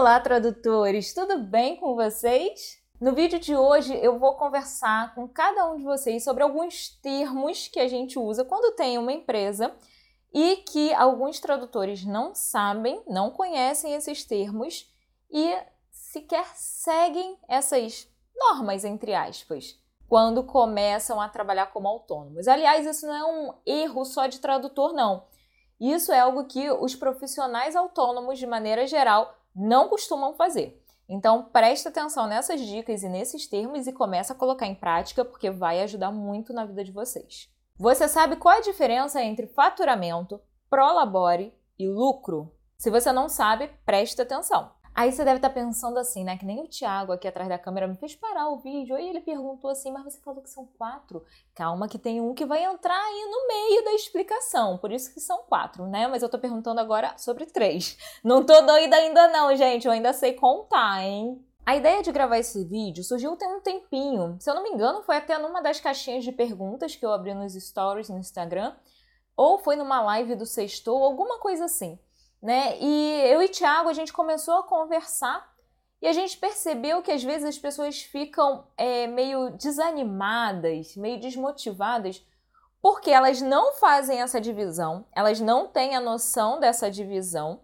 Olá, tradutores! Tudo bem com vocês? No vídeo de hoje eu vou conversar com cada um de vocês sobre alguns termos que a gente usa quando tem uma empresa e que alguns tradutores não sabem, não conhecem esses termos e sequer seguem essas normas, entre aspas, quando começam a trabalhar como autônomos. Aliás, isso não é um erro só de tradutor, não. Isso é algo que os profissionais autônomos, de maneira geral, não costumam fazer. Então, preste atenção nessas dicas e nesses termos e começa a colocar em prática, porque vai ajudar muito na vida de vocês. Você sabe qual é a diferença entre faturamento, prolabore e lucro? Se você não sabe, preste atenção. Aí você deve estar pensando assim, né? Que nem o Thiago aqui atrás da câmera me fez parar o vídeo. Aí ele perguntou assim, mas você falou que são quatro. Calma que tem um que vai entrar aí no meio da explicação. Por isso que são quatro, né? Mas eu tô perguntando agora sobre três. Não tô doida ainda não, gente. Eu ainda sei contar, hein? A ideia de gravar esse vídeo surgiu tem um tempinho. Se eu não me engano, foi até numa das caixinhas de perguntas que eu abri nos stories no Instagram. Ou foi numa live do Sextou, alguma coisa assim né? E eu e Tiago, a gente começou a conversar e a gente percebeu que às vezes as pessoas ficam é, meio desanimadas, meio desmotivadas, porque elas não fazem essa divisão, elas não têm a noção dessa divisão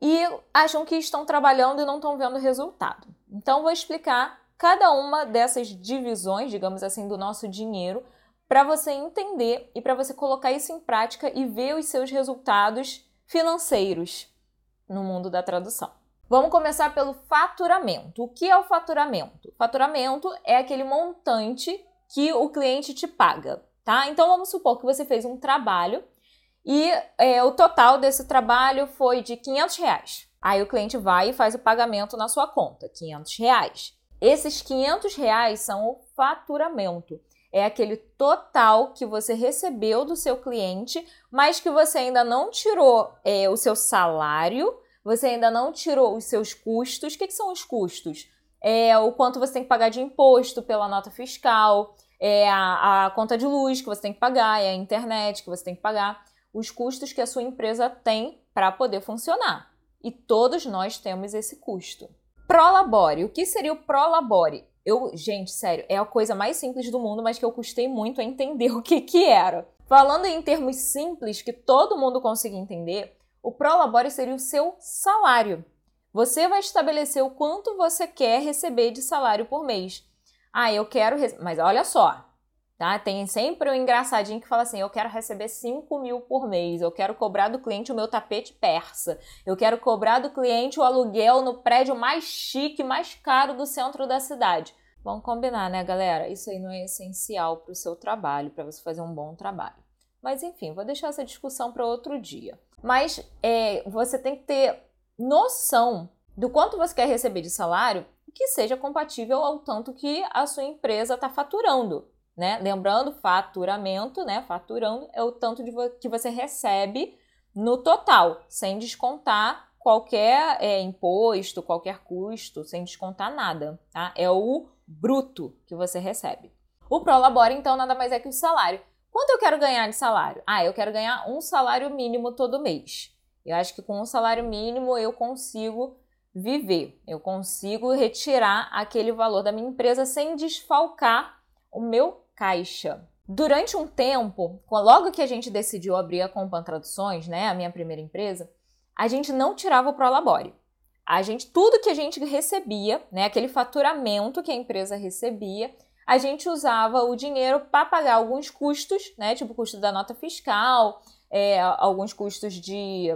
e acham que estão trabalhando e não estão vendo resultado. Então, vou explicar cada uma dessas divisões, digamos assim, do nosso dinheiro, para você entender e para você colocar isso em prática e ver os seus resultados financeiros no mundo da tradução. Vamos começar pelo faturamento. O que é o faturamento? Faturamento é aquele montante que o cliente te paga, tá? Então vamos supor que você fez um trabalho e é, o total desse trabalho foi de 500 reais. Aí o cliente vai e faz o pagamento na sua conta, 500 reais. Esses 500 reais são o faturamento é aquele total que você recebeu do seu cliente, mas que você ainda não tirou é, o seu salário, você ainda não tirou os seus custos. O que, que são os custos? É o quanto você tem que pagar de imposto pela nota fiscal, é a, a conta de luz que você tem que pagar, é a internet que você tem que pagar, os custos que a sua empresa tem para poder funcionar. E todos nós temos esse custo. Prolabore. O que seria o prolabore? Eu, gente, sério, é a coisa mais simples do mundo, mas que eu custei muito a entender o que que era. Falando em termos simples que todo mundo consiga entender, o Prolabore seria o seu salário. Você vai estabelecer o quanto você quer receber de salário por mês. Ah, eu quero. Mas olha só, Tá? Tem sempre um engraçadinho que fala assim: eu quero receber 5 mil por mês, eu quero cobrar do cliente o meu tapete persa, eu quero cobrar do cliente o aluguel no prédio mais chique, mais caro do centro da cidade. Vamos combinar, né, galera? Isso aí não é essencial para o seu trabalho, para você fazer um bom trabalho. Mas enfim, vou deixar essa discussão para outro dia. Mas é, você tem que ter noção do quanto você quer receber de salário que seja compatível ao tanto que a sua empresa está faturando né? Lembrando, faturamento, né? Faturando é o tanto de vo que você recebe no total, sem descontar qualquer é, imposto, qualquer custo, sem descontar nada, tá? É o bruto que você recebe. O Prolabore, então, nada mais é que o salário. Quanto eu quero ganhar de salário? Ah, eu quero ganhar um salário mínimo todo mês. Eu acho que com um salário mínimo eu consigo viver, eu consigo retirar aquele valor da minha empresa sem desfalcar o meu caixa. Durante um tempo, logo que a gente decidiu abrir a Compan Traduções, né, a minha primeira empresa, a gente não tirava o Prolabore. A gente, tudo que a gente recebia, né, aquele faturamento que a empresa recebia, a gente usava o dinheiro para pagar alguns custos, né, tipo o custo da nota fiscal, é, alguns custos de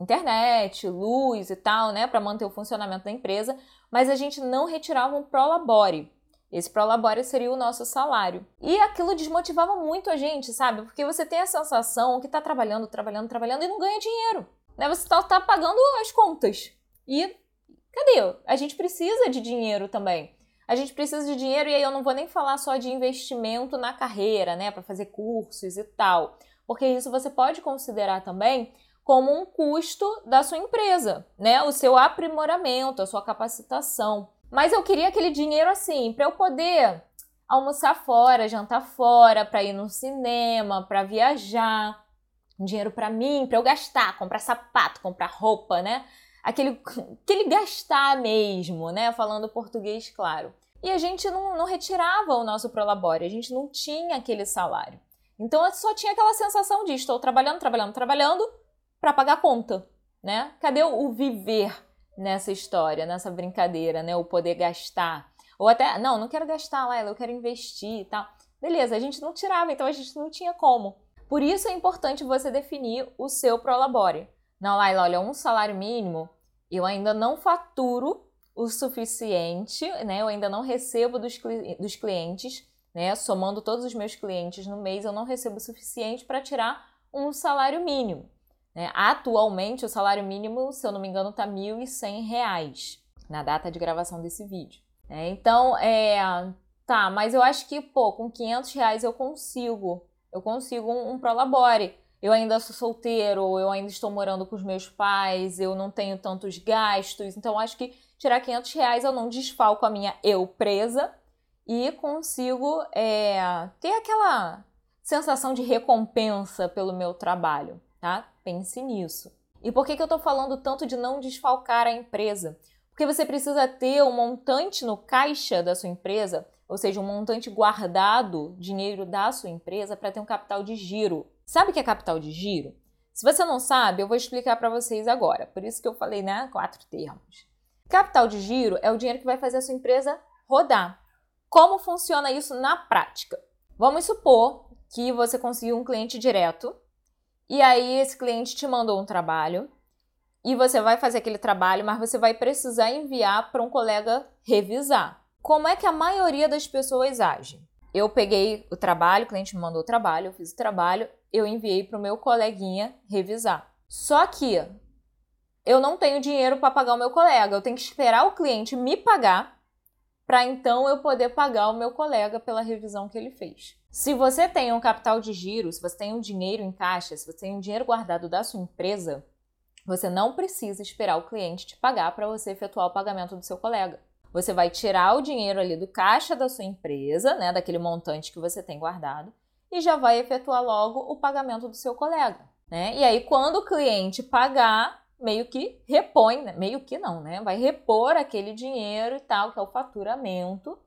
internet, luz e tal, né, para manter o funcionamento da empresa, mas a gente não retirava um Prolabore. Esse prolabore seria o nosso salário. E aquilo desmotivava muito a gente, sabe? Porque você tem a sensação que está trabalhando, trabalhando, trabalhando e não ganha dinheiro. Né? Você está tá pagando as contas. E cadê? A gente precisa de dinheiro também. A gente precisa de dinheiro e aí eu não vou nem falar só de investimento na carreira, né, para fazer cursos e tal, porque isso você pode considerar também como um custo da sua empresa, né? O seu aprimoramento, a sua capacitação. Mas eu queria aquele dinheiro assim, para eu poder almoçar fora, jantar fora, para ir no cinema, para viajar, dinheiro para mim, para eu gastar, comprar sapato, comprar roupa, né? aquele, aquele gastar mesmo, né? Falando português claro. E a gente não, não retirava o nosso prolabore, a gente não tinha aquele salário. Então eu só tinha aquela sensação de estou trabalhando, trabalhando, trabalhando para pagar a conta, né? Cadê o viver nessa história, nessa brincadeira, né? O poder gastar. Ou até, não, não quero gastar, Laila, eu quero investir e tal. Beleza, a gente não tirava, então a gente não tinha como. Por isso é importante você definir o seu prolabore. Não, Laila, olha, um salário mínimo, eu ainda não faturo o suficiente, né? Eu ainda não recebo dos, dos clientes, né? Somando todos os meus clientes no mês, eu não recebo o suficiente para tirar um salário mínimo. Né? Atualmente, o salário mínimo, se eu não me engano, está R$ 1.100 na data de gravação desse vídeo. Né? Então, é, tá, mas eu acho que, pô, com 500 reais eu consigo, eu consigo um, um prolabore eu ainda sou solteiro, eu ainda estou morando com os meus pais, eu não tenho tantos gastos, então acho que tirar 500 reais eu não desfalco a minha eu presa e consigo é, ter aquela sensação de recompensa pelo meu trabalho, tá? Pense nisso. E por que, que eu estou falando tanto de não desfalcar a empresa? Porque você precisa ter um montante no caixa da sua empresa, ou seja, um montante guardado, dinheiro da sua empresa, para ter um capital de giro. Sabe o que é capital de giro? Se você não sabe, eu vou explicar para vocês agora. Por isso que eu falei, né, quatro termos. Capital de giro é o dinheiro que vai fazer a sua empresa rodar. Como funciona isso na prática? Vamos supor que você conseguiu um cliente direto e aí esse cliente te mandou um trabalho e você vai fazer aquele trabalho, mas você vai precisar enviar para um colega revisar. Como é que a maioria das pessoas age? Eu peguei o trabalho, o cliente me mandou o trabalho, eu fiz o trabalho, eu enviei para o meu coleguinha revisar. Só que eu não tenho dinheiro para pagar o meu colega, eu tenho que esperar o cliente me pagar para então eu poder pagar o meu colega pela revisão que ele fez. Se você tem um capital de giro, se você tem um dinheiro em caixa, se você tem um dinheiro guardado da sua empresa, você não precisa esperar o cliente te pagar para você efetuar o pagamento do seu colega. Você vai tirar o dinheiro ali do caixa da sua empresa, né, daquele montante que você tem guardado, e já vai efetuar logo o pagamento do seu colega. Né? E aí, quando o cliente pagar, meio que repõe, né? meio que não, né? Vai repor aquele dinheiro e tal, que é o faturamento,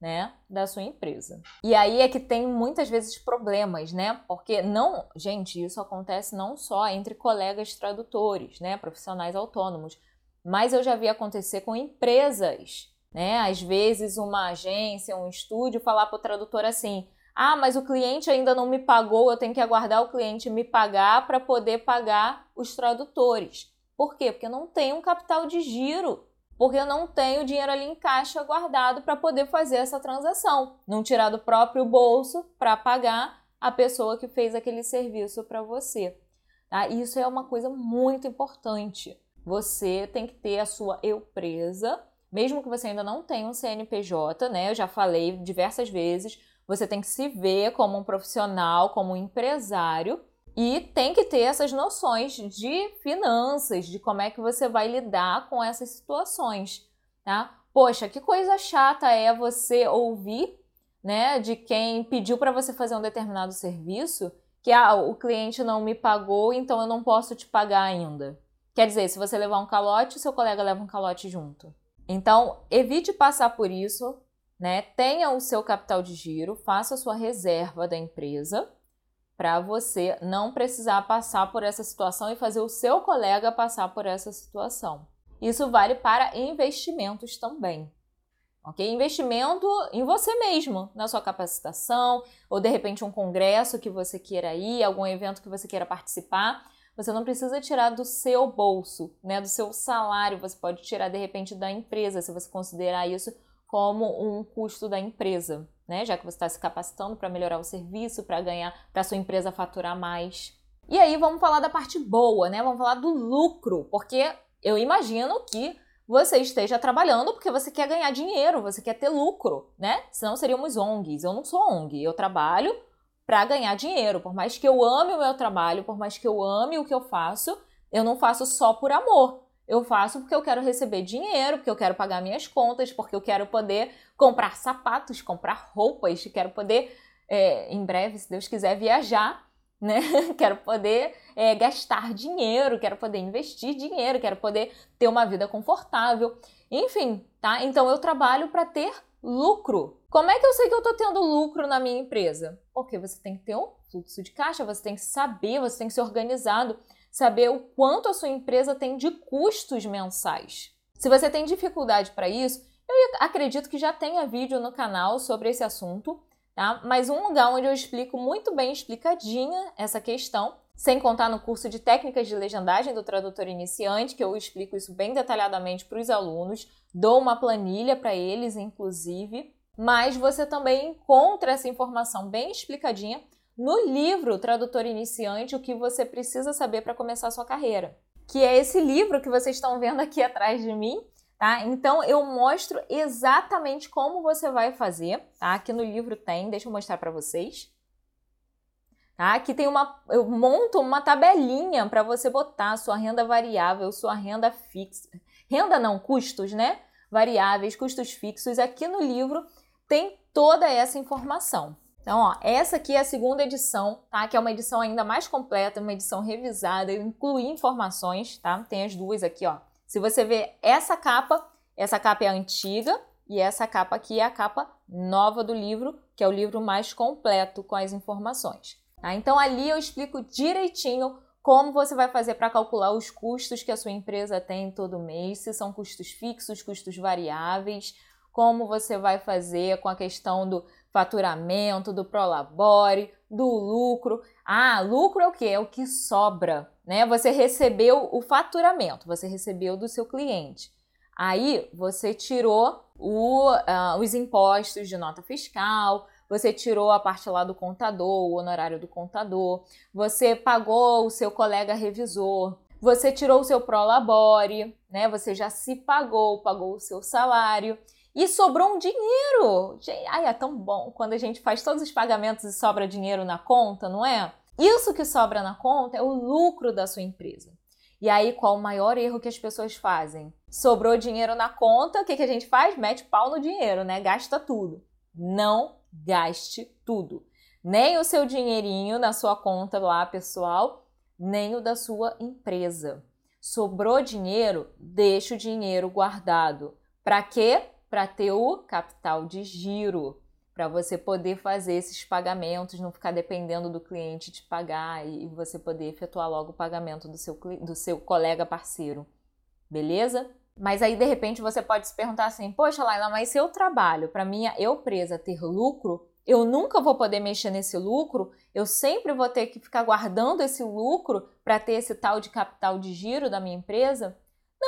né, da sua empresa. E aí é que tem muitas vezes problemas, né? Porque não, gente, isso acontece não só entre colegas tradutores, né, profissionais autônomos, mas eu já vi acontecer com empresas, né? Às vezes uma agência, um estúdio falar para o tradutor assim: ah, mas o cliente ainda não me pagou, eu tenho que aguardar o cliente me pagar para poder pagar os tradutores. Por quê? Porque eu não tenho um capital de giro, porque eu não tenho dinheiro ali em caixa guardado para poder fazer essa transação, não tirar do próprio bolso para pagar a pessoa que fez aquele serviço para você. Tá? Isso é uma coisa muito importante. Você tem que ter a sua eu presa, mesmo que você ainda não tenha um CNPJ, né? Eu já falei diversas vezes você tem que se ver como um profissional, como um empresário e tem que ter essas noções de finanças, de como é que você vai lidar com essas situações, tá? Poxa, que coisa chata é você ouvir, né, de quem pediu para você fazer um determinado serviço, que ah, o cliente não me pagou, então eu não posso te pagar ainda. Quer dizer, se você levar um calote, seu colega leva um calote junto. Então, evite passar por isso, né? Tenha o seu capital de giro, faça a sua reserva da empresa para você não precisar passar por essa situação e fazer o seu colega passar por essa situação. Isso vale para investimentos também. Ok? Investimento em você mesmo, na sua capacitação, ou de repente um congresso que você queira ir, algum evento que você queira participar. Você não precisa tirar do seu bolso, né, do seu salário, você pode tirar de repente da empresa, se você considerar isso como um custo da empresa, né? Já que você está se capacitando para melhorar o serviço, para ganhar, para sua empresa faturar mais. E aí vamos falar da parte boa, né? Vamos falar do lucro, porque eu imagino que você esteja trabalhando porque você quer ganhar dinheiro, você quer ter lucro, né? Senão seríamos ONGs. Eu não sou ONG, eu trabalho para ganhar dinheiro. Por mais que eu ame o meu trabalho, por mais que eu ame o que eu faço, eu não faço só por amor. Eu faço porque eu quero receber dinheiro, porque eu quero pagar minhas contas, porque eu quero poder comprar sapatos, comprar roupas, quero poder, é, em breve, se Deus quiser, viajar né? quero poder é, gastar dinheiro, quero poder investir dinheiro, quero poder ter uma vida confortável. Enfim, tá? Então eu trabalho para ter lucro. Como é que eu sei que eu estou tendo lucro na minha empresa? Porque você tem que ter um fluxo de caixa, você tem que saber, você tem que ser organizado, saber o quanto a sua empresa tem de custos mensais. Se você tem dificuldade para isso, eu acredito que já tenha vídeo no canal sobre esse assunto, tá? Mas um lugar onde eu explico muito bem explicadinha essa questão, sem contar no curso de técnicas de legendagem do tradutor iniciante, que eu explico isso bem detalhadamente para os alunos, dou uma planilha para eles, inclusive. Mas você também encontra essa informação bem explicadinha no livro Tradutor Iniciante, o que você precisa saber para começar a sua carreira, que é esse livro que vocês estão vendo aqui atrás de mim, tá? Então eu mostro exatamente como você vai fazer, tá? Aqui no livro tem, deixa eu mostrar para vocês. Tá? Aqui tem uma, eu monto uma tabelinha para você botar sua renda variável, sua renda fixa, renda não, custos, né? Variáveis, custos fixos. Aqui no livro tem toda essa informação. Então, ó, essa aqui é a segunda edição, tá? Que é uma edição ainda mais completa, uma edição revisada, eu incluí informações, tá? Tem as duas aqui, ó. Se você ver essa capa, essa capa é antiga e essa capa aqui é a capa nova do livro, que é o livro mais completo com as informações. Tá? Então ali eu explico direitinho como você vai fazer para calcular os custos que a sua empresa tem todo mês, se são custos fixos, custos variáveis, como você vai fazer com a questão do faturamento, do prolabore, do lucro. Ah, lucro é o que? É o que sobra, né? Você recebeu o faturamento, você recebeu do seu cliente. Aí você tirou o, uh, os impostos de nota fiscal, você tirou a parte lá do contador, o honorário do contador, você pagou o seu colega revisor, você tirou o seu prolabore, né? Você já se pagou, pagou o seu salário e sobrou um dinheiro. Ai, é tão bom quando a gente faz todos os pagamentos e sobra dinheiro na conta, não é? Isso que sobra na conta é o lucro da sua empresa. E aí, qual o maior erro que as pessoas fazem? Sobrou dinheiro na conta, o que, a gente faz? Mete pau no dinheiro, né? Gasta tudo. Não gaste tudo. Nem o seu dinheirinho na sua conta lá pessoal, nem o da sua empresa. Sobrou dinheiro, deixa o dinheiro guardado. Para quê? Para ter o capital de giro, para você poder fazer esses pagamentos, não ficar dependendo do cliente te pagar e você poder efetuar logo o pagamento do seu, do seu colega parceiro. Beleza? Mas aí, de repente, você pode se perguntar assim: poxa, Laila, mas se eu trabalho para minha eu presa ter lucro, eu nunca vou poder mexer nesse lucro, eu sempre vou ter que ficar guardando esse lucro para ter esse tal de capital de giro da minha empresa?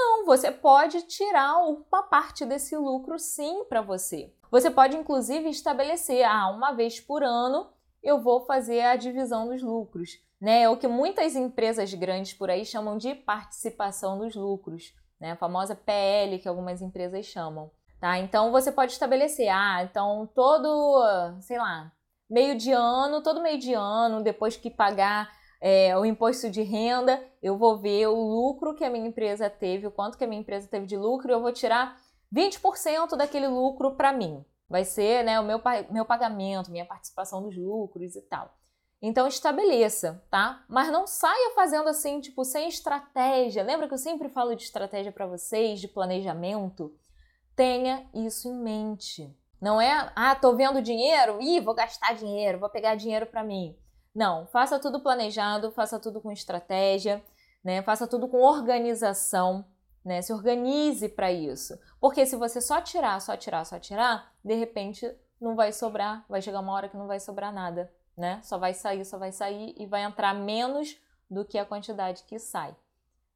Não, você pode tirar uma parte desse lucro sim para você. Você pode inclusive estabelecer, ah, uma vez por ano eu vou fazer a divisão dos lucros, né? É o que muitas empresas grandes por aí chamam de participação dos lucros né? A famosa PL que algumas empresas chamam, tá? Então você pode estabelecer, ah, então todo, sei lá, meio de ano, todo meio de ano, depois que pagar é, o imposto de renda, eu vou ver o lucro que a minha empresa teve, o quanto que a minha empresa teve de lucro, e eu vou tirar 20% daquele lucro para mim. Vai ser né, o meu, meu pagamento, minha participação dos lucros e tal. Então estabeleça, tá? Mas não saia fazendo assim, tipo, sem estratégia. Lembra que eu sempre falo de estratégia para vocês, de planejamento? Tenha isso em mente. Não é, ah, tô vendo dinheiro, ih, vou gastar dinheiro, vou pegar dinheiro para mim. Não, faça tudo planejado, faça tudo com estratégia, né? Faça tudo com organização, né? Se organize para isso. Porque se você só tirar, só tirar, só tirar, de repente não vai sobrar, vai chegar uma hora que não vai sobrar nada né? Só vai sair, só vai sair e vai entrar menos do que a quantidade que sai,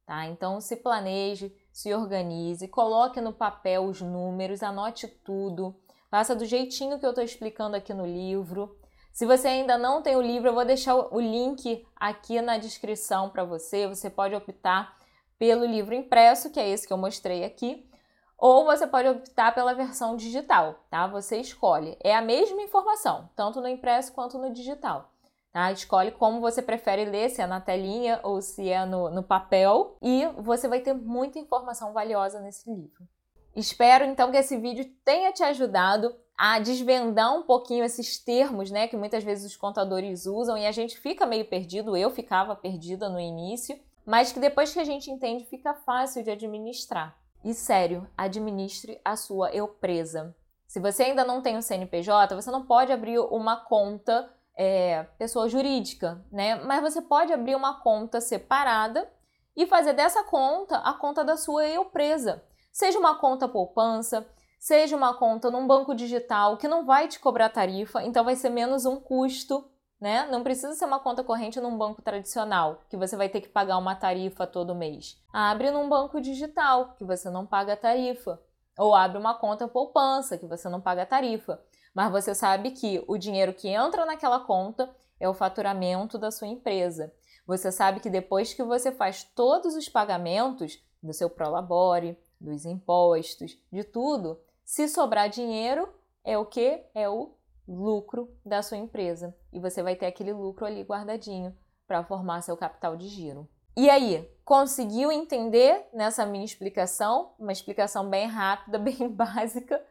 tá? Então se planeje, se organize, coloque no papel os números, anote tudo, faça do jeitinho que eu estou explicando aqui no livro. Se você ainda não tem o livro, eu vou deixar o link aqui na descrição para você. Você pode optar pelo livro impresso, que é esse que eu mostrei aqui, ou você pode optar pela versão digital, tá? Você escolhe. É a mesma informação, tanto no impresso quanto no digital. Tá? Escolhe como você prefere ler, se é na telinha ou se é no, no papel, e você vai ter muita informação valiosa nesse livro. Espero então que esse vídeo tenha te ajudado a desvendar um pouquinho esses termos, né, que muitas vezes os contadores usam e a gente fica meio perdido, eu ficava perdida no início, mas que depois que a gente entende fica fácil de administrar. E sério, administre a sua eu presa. Se você ainda não tem o CNPJ, você não pode abrir uma conta é, pessoa jurídica, né? Mas você pode abrir uma conta separada e fazer dessa conta a conta da sua eu presa. Seja uma conta poupança, seja uma conta num banco digital que não vai te cobrar tarifa, então vai ser menos um custo, né? Não precisa ser uma conta corrente num banco tradicional, que você vai ter que pagar uma tarifa todo mês. Abre num banco digital, que você não paga tarifa. Ou abre uma conta poupança, que você não paga tarifa. Mas você sabe que o dinheiro que entra naquela conta é o faturamento da sua empresa. Você sabe que depois que você faz todos os pagamentos do seu prolabore, dos impostos, de tudo, se sobrar dinheiro, é o que? É o lucro da sua empresa. E você vai ter aquele lucro ali guardadinho para formar seu capital de giro. E aí, conseguiu entender nessa minha explicação? Uma explicação bem rápida, bem básica,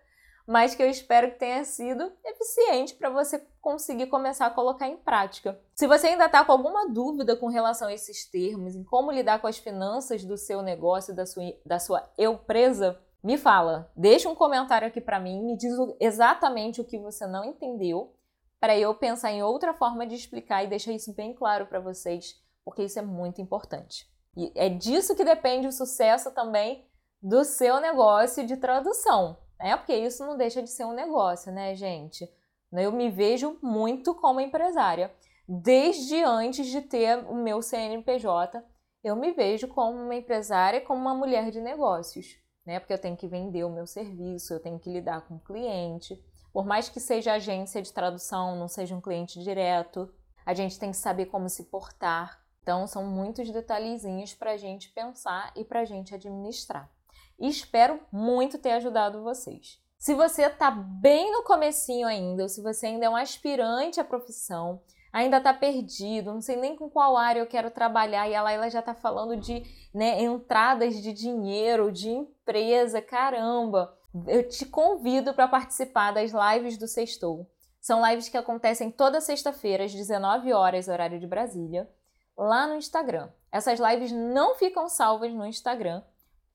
mas que eu espero que tenha sido eficiente para você conseguir começar a colocar em prática. Se você ainda está com alguma dúvida com relação a esses termos, em como lidar com as finanças do seu negócio, da sua, da sua eu presa, me fala, deixa um comentário aqui para mim, me diz exatamente o que você não entendeu, para eu pensar em outra forma de explicar e deixar isso bem claro para vocês, porque isso é muito importante. E é disso que depende o sucesso também do seu negócio de tradução. É porque isso não deixa de ser um negócio, né, gente? Eu me vejo muito como empresária. Desde antes de ter o meu CNPJ, eu me vejo como uma empresária, como uma mulher de negócios, né? Porque eu tenho que vender o meu serviço, eu tenho que lidar com o cliente. Por mais que seja agência de tradução, não seja um cliente direto, a gente tem que saber como se portar. Então, são muitos detalhezinhos para a gente pensar e para a gente administrar e espero muito ter ajudado vocês. Se você está bem no comecinho ainda, ou se você ainda é um aspirante à profissão, ainda está perdido, não sei nem com qual área eu quero trabalhar, e a Laila já está falando de né, entradas de dinheiro, de empresa, caramba! Eu te convido para participar das lives do Sextou. São lives que acontecem toda sexta-feira, às 19 horas, horário de Brasília, lá no Instagram. Essas lives não ficam salvas no Instagram,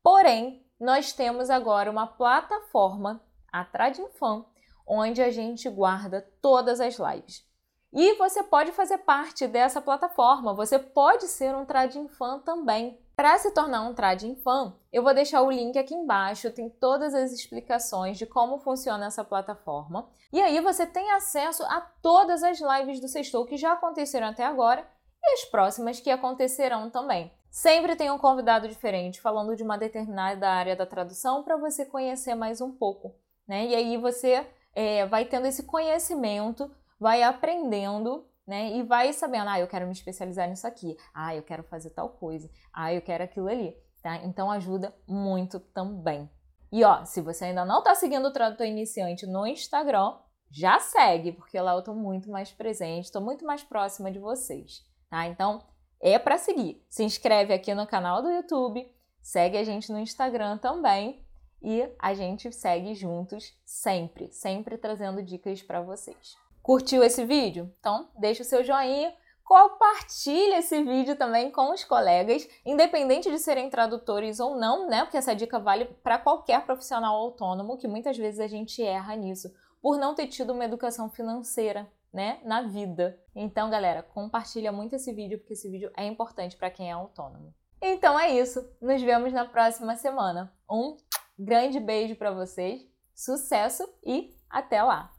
porém, nós temos agora uma plataforma, a Tradinfan, onde a gente guarda todas as lives. E você pode fazer parte dessa plataforma, você pode ser um Tradinfan também. Para se tornar um Tradinfan, eu vou deixar o link aqui embaixo, tem todas as explicações de como funciona essa plataforma. E aí você tem acesso a todas as lives do Sextou que já aconteceram até agora e as próximas que acontecerão também. Sempre tem um convidado diferente falando de uma determinada área da tradução para você conhecer mais um pouco, né? E aí você é, vai tendo esse conhecimento, vai aprendendo, né? E vai sabendo, ah, eu quero me especializar nisso aqui, ah, eu quero fazer tal coisa, ah, eu quero aquilo ali, tá? Então ajuda muito também. E ó, se você ainda não está seguindo o Tradutor Iniciante no Instagram, já segue, porque lá eu estou muito mais presente, estou muito mais próxima de vocês, tá? Então é para seguir. Se inscreve aqui no canal do YouTube, segue a gente no Instagram também e a gente segue juntos sempre, sempre trazendo dicas para vocês. Curtiu esse vídeo? Então, deixa o seu joinha, compartilha esse vídeo também com os colegas, independente de serem tradutores ou não, né? Porque essa dica vale para qualquer profissional autônomo, que muitas vezes a gente erra nisso, por não ter tido uma educação financeira né, na vida. Então, galera, compartilha muito esse vídeo porque esse vídeo é importante para quem é autônomo. Então é isso. Nos vemos na próxima semana. Um grande beijo para vocês. Sucesso e até lá.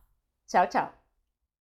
Tchau, tchau.